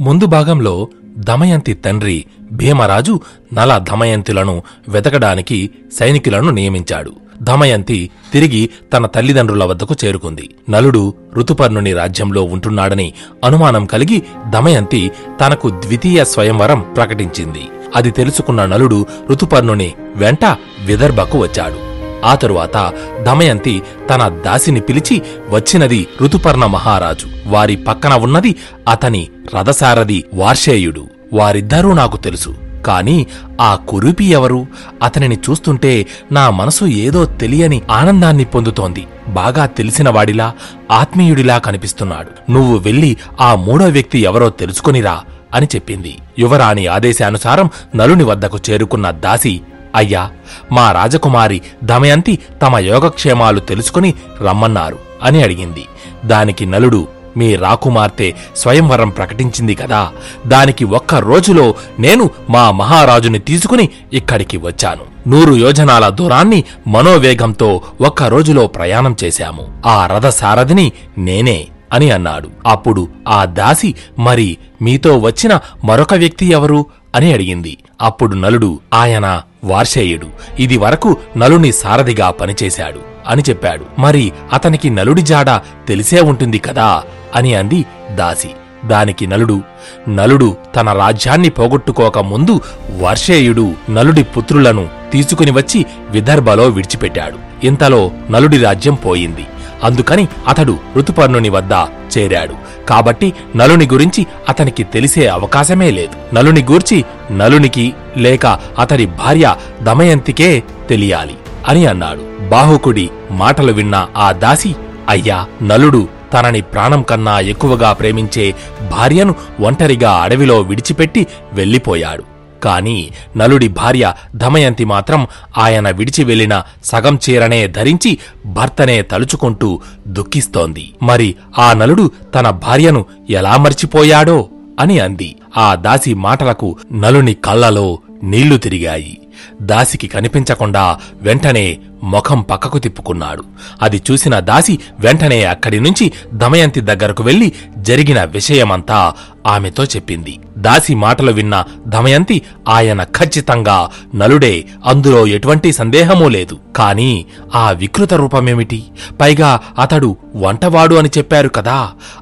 ముందు భాగంలో దమయంతి తండ్రి భీమరాజు నల దమయంతులను వెతకడానికి సైనికులను నియమించాడు. దమయంతి తిరిగి తన తల్లిదండ్రుల వద్దకు చేరుకుంది. నలుడు ఋతుపర్ణుని రాజ్యంలో ఉంటున్నాడని అనుమానం కలిగి దమయంతి తనకు ద్వితీయ స్వయంవరం ప్రకటించింది. అది తెలుసుకున్న నలుడు ఋతుపర్ణుని వెంట విదర్భకు వచ్చాడు. ఆ తరువాత దమయంతి తన దాసిని పిలిచి వచ్చినది ఋతుపర్ణ మహారాజు. వారి పక్కన ఉన్నది అతని రథసారథి వార్షేయుడు. వారిద్దరూ నాకు తెలుసు. కాని ఆ కురూపి ఎవరు? అతనిని చూస్తుంటే నా మనసు ఏదో తెలియని ఆనందాన్ని పొందుతోంది. బాగా తెలిసిన వాడిలా ఆత్మీయుడిలా కనిపిస్తున్నాడు. నువ్వు వెళ్ళి ఆ మూడో వ్యక్తి ఎవరో తెలుసుకొనిరా అని చెప్పింది. యువరాణి ఆదేశానుసారం నలుని వద్దకు చేరుకున్న దాసి అయ్యా మా రాజకుమారి దమయంతి తమ యోగక్షేమాలు తెలుసుకుని రమ్మన్నారు అని అడిగింది. దానికి నలుడు మీ రాకుమార్తె స్వయంవరం ప్రకటించింది కదా దానికి ఒక్క రోజులో నేను మా మహారాజుని తీసుకుని ఇక్కడికి వచ్చాను. నూరు యోజనాల దూరాన్ని మనోవేగంతో ఒక్క రోజులో ప్రయాణం చేశాము. ఆ రథసారథిని నేనే అని అన్నాడు. అప్పుడు ఆ దాసి మరి మీతో వచ్చిన మరొక వ్యక్తి ఎవరు? అని అడిగింది. అప్పుడు నలుడు ఆయన వార్షేయుడు. ఇది వరకు నలుని సారథిగా పనిచేశాడు అని చెప్పాడు. మరి అతనికి నలుడి జాడ తెలిసే ఉంటుంది కదా? అని అంది దాసి. దానికి నలుడు నలుడు తన రాజ్యాన్ని పోగొట్టుకోక ముందు వర్షేయుడు నలుడి పుత్రులను తీసుకుని వచ్చి విదర్భలో విడిచిపెట్టాడు. ఇంతలో నలుడి రాజ్యం పోయింది. అందుకని అతడు ఋతుపర్ణుని వద్ద చేరాడు. కాబట్టి నలుని గురించి అతనికి తెలిసే అవకాశమే లేదు. నలుని గూర్చి నలునికి లేక అతడి భార్య దమయంతికే తెలియాలి అని అన్నాడు. బాహుకుడి మాటలు విన్న ఆ దాసి అయ్యా నలుడు తనని ప్రాణం కన్నా ఎక్కువగా ప్రేమించే భార్యను ఒంటరిగా అడవిలో విడిచిపెట్టి వెళ్ళిపోయాడు. కాని నలుడి భార్య దమయంతి మాత్రం ఆయన విడిచి వెళ్ళిన సగం చీరనే ధరించి భర్తనే తలుచుకుంటూ దుఃఖిస్తోంది. మరి ఆ నలుడు తన భార్యను ఎలా మర్చిపోయాడో అని అంది. ఆ దాసి మాటలకు నలుని కళ్ళలో నీళ్ళు తిరిగాయి. దాసికి కనిపించకుండా వెంటనే ముఖం పక్కకు తిప్పుకున్నాడు. అది చూసిన దాసి వెంటనే అక్కడి నుంచి దమయంతి దగ్గరకు వెళ్ళి జరిగిన విషయమంతా ఆమెతో చెప్పింది. దాసి మాటలు విన్న దమయంతి ఆయన ఖచ్చితంగా నలుడే అందులో ఎటువంటి సందేహమూ లేదు. కాని ఆ వికృత రూపమేమిటి? పైగా అతడు వంటవాడు అని చెప్పారు కదా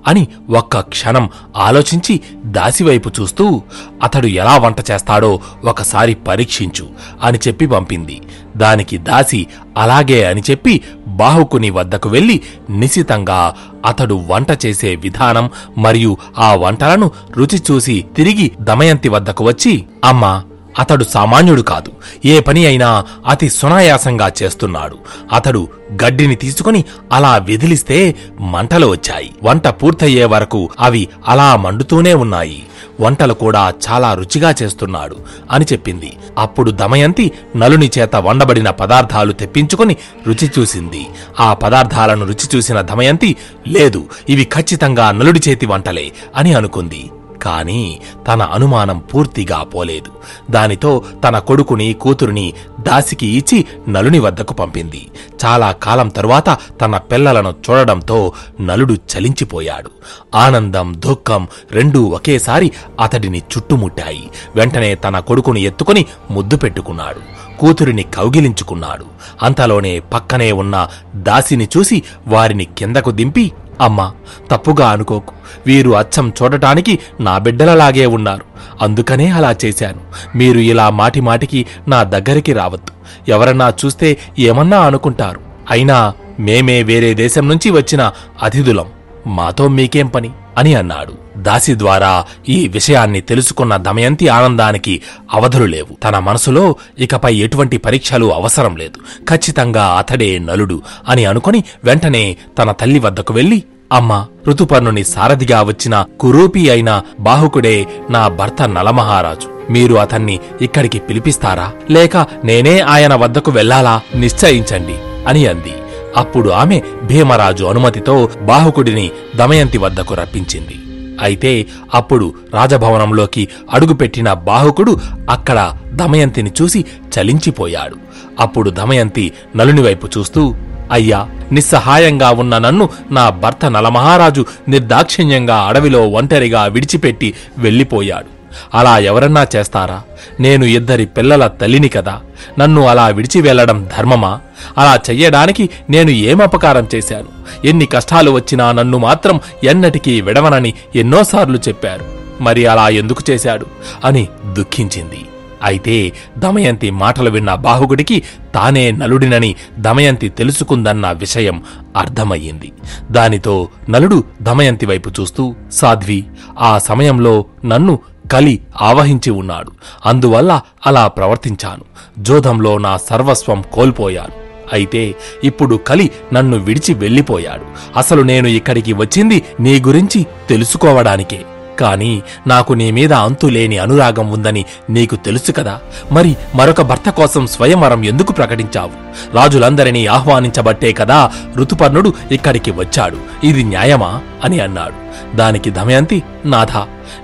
అని ఒక్క క్షణం ఆలోచించి దాసివైపు చూస్తూ అతడు ఎలా వంట చేస్తాడో ఒకసారి పరీక్షించు అని చెప్పి పంపింది. దానికి దాసి అలాగే అని చెప్పి బాహుకుని వద్దకు వెళ్ళి నిశితంగా అతడు వంట చేసే విధానం మరియు ఆ వంటలను రుచి చూసి తిరిగి దమయంతి వద్దకు వచ్చి అమ్మా అతడు సామాన్యుడు కాదు. ఏ పని అయినా అతి సునాయాసంగా చేస్తున్నాడు. అతడు గడ్డిని తీసుకుని అలా విదిలిస్తే మంటలు వచ్చాయి. వంట పూర్తయ్యే వరకు అవి అలా మండుతూనే ఉన్నాయి. వంటలు కూడా చాలా రుచిగా చేస్తున్నాడు అని చెప్పింది. అప్పుడు దమయంతి నలుని చేత వండబడిన పదార్థాలు తెప్పించుకుని రుచి చూసింది. ఆ పదార్థాలను రుచి చూసిన దమయంతి లేదు ఇవి ఖచ్చితంగా నలుడి చేతి వంటలే అని అనుకుంది. కానీ తన అనుమానం పూర్తిగా పోలేదు. దానితో తన కొడుకుని కూతురుని దాసికి ఇచ్చి నలుని వద్దకు పంపింది. చాలా కాలం తరువాత తన పిల్లలను చూడడంతో నలుడు చలించిపోయాడు. ఆనందం దుఃఖం రెండూ ఒకేసారి అతడిని చుట్టుముట్టాయి. వెంటనే తన కొడుకుని ఎత్తుకుని ముద్దు పెట్టుకున్నాడు. కూతురిని కౌగిలించుకున్నాడు. అంతలోనే పక్కనే ఉన్న దాసిని చూసి వారిని కిందకు దింపి అమ్మా తప్పుగా అనుకోకు. వీరు అచ్చం చూడటానికి నా బిడ్డలలాగే ఉన్నారు. అందుకనే అలా చేశాను. మీరు ఇలా మాటి మాటికి నా దగ్గరికి రావద్దు. ఎవరన్నా చూస్తే ఏమన్నా అనుకుంటారు. అయినా మేమే వేరే దేశం నుంచి వచ్చిన అతిథులం. మాతో మీకేం పని? అని అన్నాడు. దాసి ద్వారా ఈ విషయాన్ని తెలుసుకున్న దమయంతి ఆనందానికి అవధులు లేవు. తన మనసులో ఇకపై ఎటువంటి పరీక్షలు అవసరం లేదు. ఖచ్చితంగా అతడే నలుడు అని అనుకుని వెంటనే తన తల్లి వద్దకు వెళ్ళి అమ్మా ఋతుపర్ణుని సారథిగా వచ్చిన కురూపి అయిన బాహుకుడే నా భర్త నలమహారాజు. మీరు అతన్ని ఇక్కడికి పిలిపిస్తారా? లేక నేనే ఆయన వద్దకు వెళ్ళాలా నిశ్చయించండి అని అంది. అప్పుడు ఆమె భీమరాజు అనుమతితో బాహుకుడిని దమయంతి వద్దకు రప్పించింది. అయితే అప్పుడు రాజభవనంలోకి అడుగుపెట్టిన బాహుకుడు అక్కడ దమయంతిని చూసి చలించిపోయాడు. అప్పుడు దమయంతి నలుని వైపు చూస్తూ అయ్యా నిస్సహాయంగా ఉన్న నన్ను నా భర్త నలమహారాజు నిర్దాక్షిణ్యంగా అడవిలో ఒంటరిగా విడిచిపెట్టి వెళ్ళిపోయాడు. అలా ఎవరన్నా చేస్తారా? నేను ఇద్దరి పిల్లల తల్లిని కదా. నన్ను అలా విడిచి వెళ్ళడం ధర్మమా? అలా చెయ్యడానికి నేను ఏమపకారం చేశాను? ఎన్ని కష్టాలు వచ్చినా నన్ను మాత్రం ఎన్నటికీ విడవనని ఎన్నోసార్లు చెప్పారు. మరి అలా ఎందుకు చేశాడు? అని దుఃఖించింది. అయితే దమయంతి మాటలు విన్న బాహుగుడికి తానే నలుడినని దమయంతి తెలుసుకుందన్న విషయం అర్థమయ్యింది. దానితో నలుడు దమయంతి వైపు చూస్తూ సాధ్వి ఆ సమయంలో నన్ను కలి ఆవహించి ఉన్నాడు. అందువల్ల అలా ప్రవర్తించాను. జోధంలో నా సర్వస్వం కోల్పోయాను. అయితే ఇప్పుడు కలి నన్ను విడిచి వెళ్ళిపోయాడు. అసలు నేను ఇక్కడికి వచ్చింది నీ గురించి తెలుసుకోవడానికే. కాని నాకు నీ మీద అంతులేని అనురాగం ఉందని నీకు తెలుసు కదా. మరి మరొక భర్త కోసం స్వయంవరం ఎందుకు ప్రకటించావు? రాజులందరినీ ఆహ్వానించబట్టే కదా ఋతుపర్ణుడు ఇక్కడికి వచ్చాడు. ఇది న్యాయమా? అని అన్నాడు. దానికి దమయంతి నాథ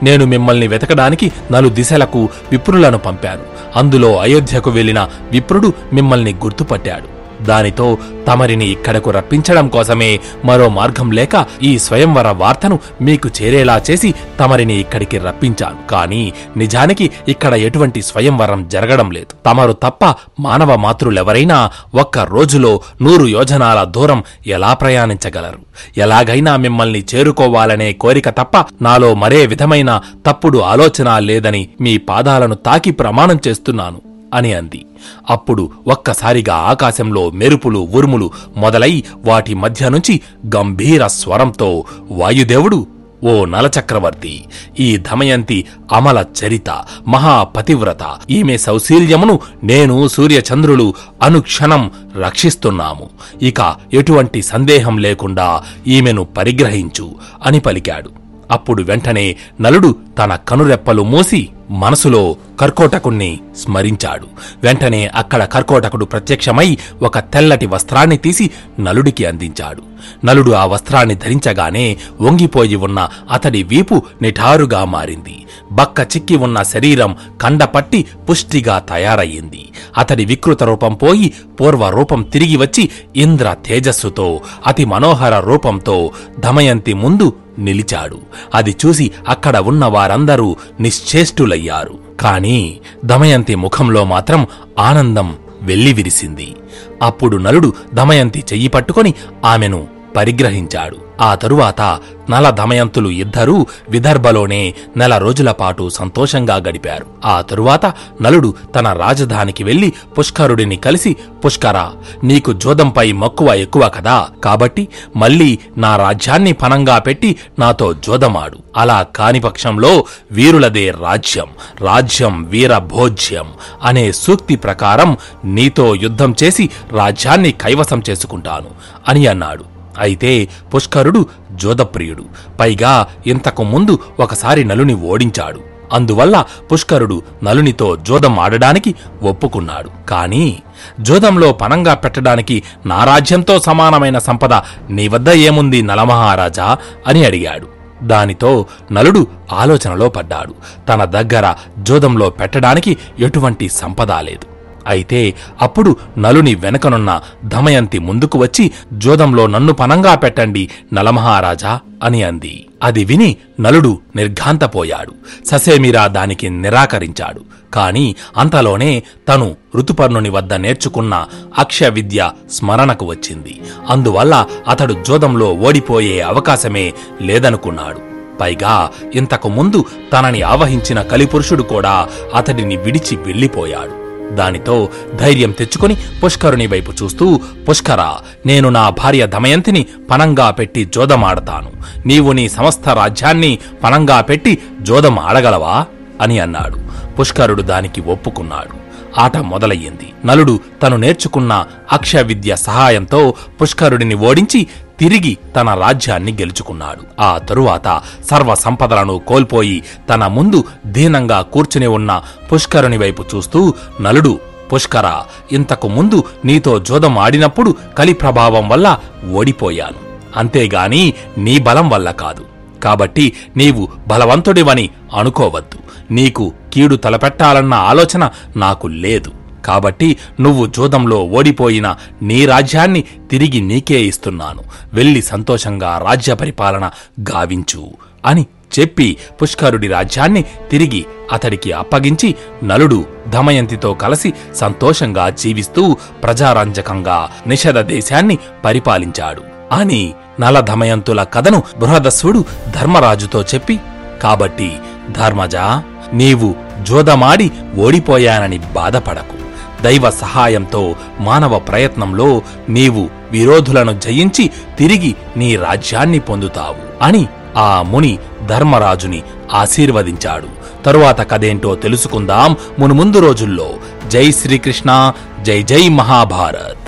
నేను మిమ్మల్ని వెతకడానికి నలు దిశలకు విప్రులను పంపాను. అందులో అయోధ్యకు వెళ్ళిన విప్రుడు మిమ్మల్ని గుర్తుపట్టాడు. దానితో తమరిని ఇక్కడకు రప్పించడం కోసమే మరో మార్గం లేక ఈ స్వయంవర వార్తను మీకు చేరేలా చేసి తమరిని ఇక్కడికి రప్పించాను. కానీ నిజానికి ఇక్కడ ఎటువంటి స్వయంవరం జరగడం లేదు. తమరు తప్ప మానవ మాతృలెవరైనా ఒక్క రోజులో నూరు యోజనాల దూరం ఎలా ప్రయాణించగలరు? ఎలాగైనా మిమ్మల్ని చేరుకోవాలనే కోరిక తప్ప నాలో మరే విధమైన తప్పుడు ఆలోచన లేదని మీ పాదాలను తాకి ప్రమాణం చేస్తున్నాను. అని అంది. అప్పుడు ఒక్కసారిగా ఆకాశంలో మెరుపులు ఉరుములు మొదలై వాటి మధ్య నుంచి గంభీర స్వరంతో వాయుదేవుడు ఓ నలచక్రవర్తి ఈ దమయంతి అమల చరిత మహాపతివ్రత ఈమె సౌశీల్యమును నేను సూర్యచంద్రులు అనుక్షణం రక్షిస్తున్నాము. ఇక ఎటువంటి సందేహం లేకుండా ఈమెను పరిగ్రహించు అని పలికాడు. అప్పుడు వెంటనే నలుడు తన కనురెప్పలు మూసి మనసులో కర్కోటకుణ్ణి స్మరించాడు. వెంటనే అక్కడ కర్కోటకుడు ప్రత్యక్షమై ఒక తెల్లటి వస్త్రాన్ని తీసి నలుడికి అందించాడు. నలుడు ఆ వస్త్రాన్ని ధరించగానే వంగిపోయి ఉన్న అతడి వీపు నిఠారుగా మారింది. బక్క చిక్కి ఉన్న శరీరం కండపట్టి పుష్టిగా తయారయ్యింది. అతడి వికృత రూపం పోయి పూర్వ రూపం తిరిగి వచ్చి ఇంద్ర తేజస్సుతో అతి మనోహర రూపంతో దమయంతి ముందు నిలిచాడు. అది చూసి అక్కడ ఉన్న వారందరూ నిశ్చేష్టులయ్యారు. కాని దమయంతి ముఖంలో మాత్రం ఆనందం వెల్లివిరిసింది అప్పుడు నలుడు దమయంతి చెయ్యి పట్టుకొని ఆమెను పరిగ్రహించాడు. ఆ తరువాత నల దమయంతులు ఇద్దరూ విదర్భలోనే నెల రోజుల పాటు సంతోషంగా గడిపారు. ఆ తరువాత నలుడు తన రాజధానికి వెళ్ళి పుష్కరుడిని కలిసి పుష్కర నీకు జోదంపై మక్కువ ఎక్కువ కదా కాబట్టి మళ్ళీ నా రాజ్యాన్ని పనంగా పెట్టి నాతో జోదమాడు. అలా కాని పక్షంలో వీరులదే రాజ్యం రాజ్యం వీరభోజ్యం అనే సూక్తి ప్రకారం నీతో యుద్ధం చేసి రాజ్యాన్ని కైవసం చేసుకుంటాను అని అన్నాడు. అయితే పుష్కరుడు జోదప్రియుడు. పైగా ఇంతకు ముందు ఒకసారి నలుని ఓడించాడు. అందువల్ల పుష్కరుడు నలునితో జోదం ఆడడానికి ఒప్పుకున్నాడు. కాని జోదంలో పనంగా పెట్టడానికి నా రాజ్యంతో సమానమైన సంపద నీ వద్ద ఏముంది నలమహారాజా అని అడిగాడు. దానితో నలుడు ఆలోచనలో పడ్డాడు. తన దగ్గర జోదంలో పెట్టడానికి ఎటువంటి సంపద లేదు. అయితే అప్పుడు నలుని వెనకనున్న దమయంతి ముందుకు వచ్చి జోదంలో నన్ను పనంగా పెట్టండి నలమహారాజా అని అంది. అది విని నలుడు నిర్ఘాంతపోయాడు. ససేమిరా దానికి నిరాకరించాడు. కాని అంతలోనే తను ఋతుపర్ణుని వద్ద నేర్చుకున్న అక్షయ విద్య స్మరణకు వచ్చింది. అందువల్ల అతడు జోదంలో ఓడిపోయే అవకాశమే లేదనుకున్నాడు. పైగా ఇంతకు ముందు తనని ఆవహించిన కలిపురుషుడు కూడా అతడిని విడిచి వెళ్ళిపోయాడు. దానితో ధైర్యం తెచ్చుకుని పుష్కరుని వైపు చూస్తూ పుష్కర నేను నా భార్య దమయంతిని పనంగా పెట్టి జోదమాడతాను. నీవు నీ సమస్త రాజ్యాన్ని పనంగా పెట్టి జోదం ఆడగలవా అని అన్నాడు. పుష్కరుడు దానికి ఒప్పుకున్నాడు. ఆట మొదలయ్యింది. నలుడు తను నేర్చుకున్న అక్షయ విద్య సహాయంతో పుష్కరుడిని ఓడించి తిరిగి తన రాజ్యాన్ని గెలుచుకున్నాడు. ఆ తరువాత సర్వ సంపదలను కోల్పోయి తన ముందు దీనంగా కూర్చుని ఉన్న పుష్కరుని వైపు చూస్తూ నలుడు పుష్కర ఇంతకు ముందు నీతో జోదం ఆడినప్పుడు కలి ప్రభావం వల్ల ఓడిపోయాను. అంతేగాని నీ బలం వల్ల కాదు. కాబట్టి నీవు బలవంతుడివని అనుకోవద్దు. నీకు కీడు తలపెట్టాలన్న ఆలోచన నాకు లేదు. కాబట్టి నువ్వు జూదంలో ఓడిపోయిన నీ రాజ్యాన్ని తిరిగి నీకే ఇస్తున్నాను. వెళ్ళి సంతోషంగా రాజ్య పరిపాలన గావించు అని చెప్పి పుష్కరుడి రాజ్యాన్ని తిరిగి అతడికి అప్పగించి నలుడు దమయంతితో కలిసి సంతోషంగా జీవిస్తూ ప్రజారంజకంగా నిషధ దేశాన్ని పరిపాలించాడు. అని నల దమయంతుల కథను బృహదస్సుడు ధర్మరాజుతో చెప్పి కాబట్టి ధర్మజా నీవు జోదమాడి ఓడిపోయానని బాధపడకు. దైవ సహాయంతో మానవ ప్రయత్నంలో నీవు విరోధులను జయించి తిరిగి నీ రాజ్యాన్ని పొందుతావు అని ఆ ముని ధర్మరాజుని ఆశీర్వదించాడు. తరువాత కదేంటో తెలుసుకుందాం. మునుముందు రోజుల్లో. జై శ్రీకృష్ణ. జై జై మహాభారత్.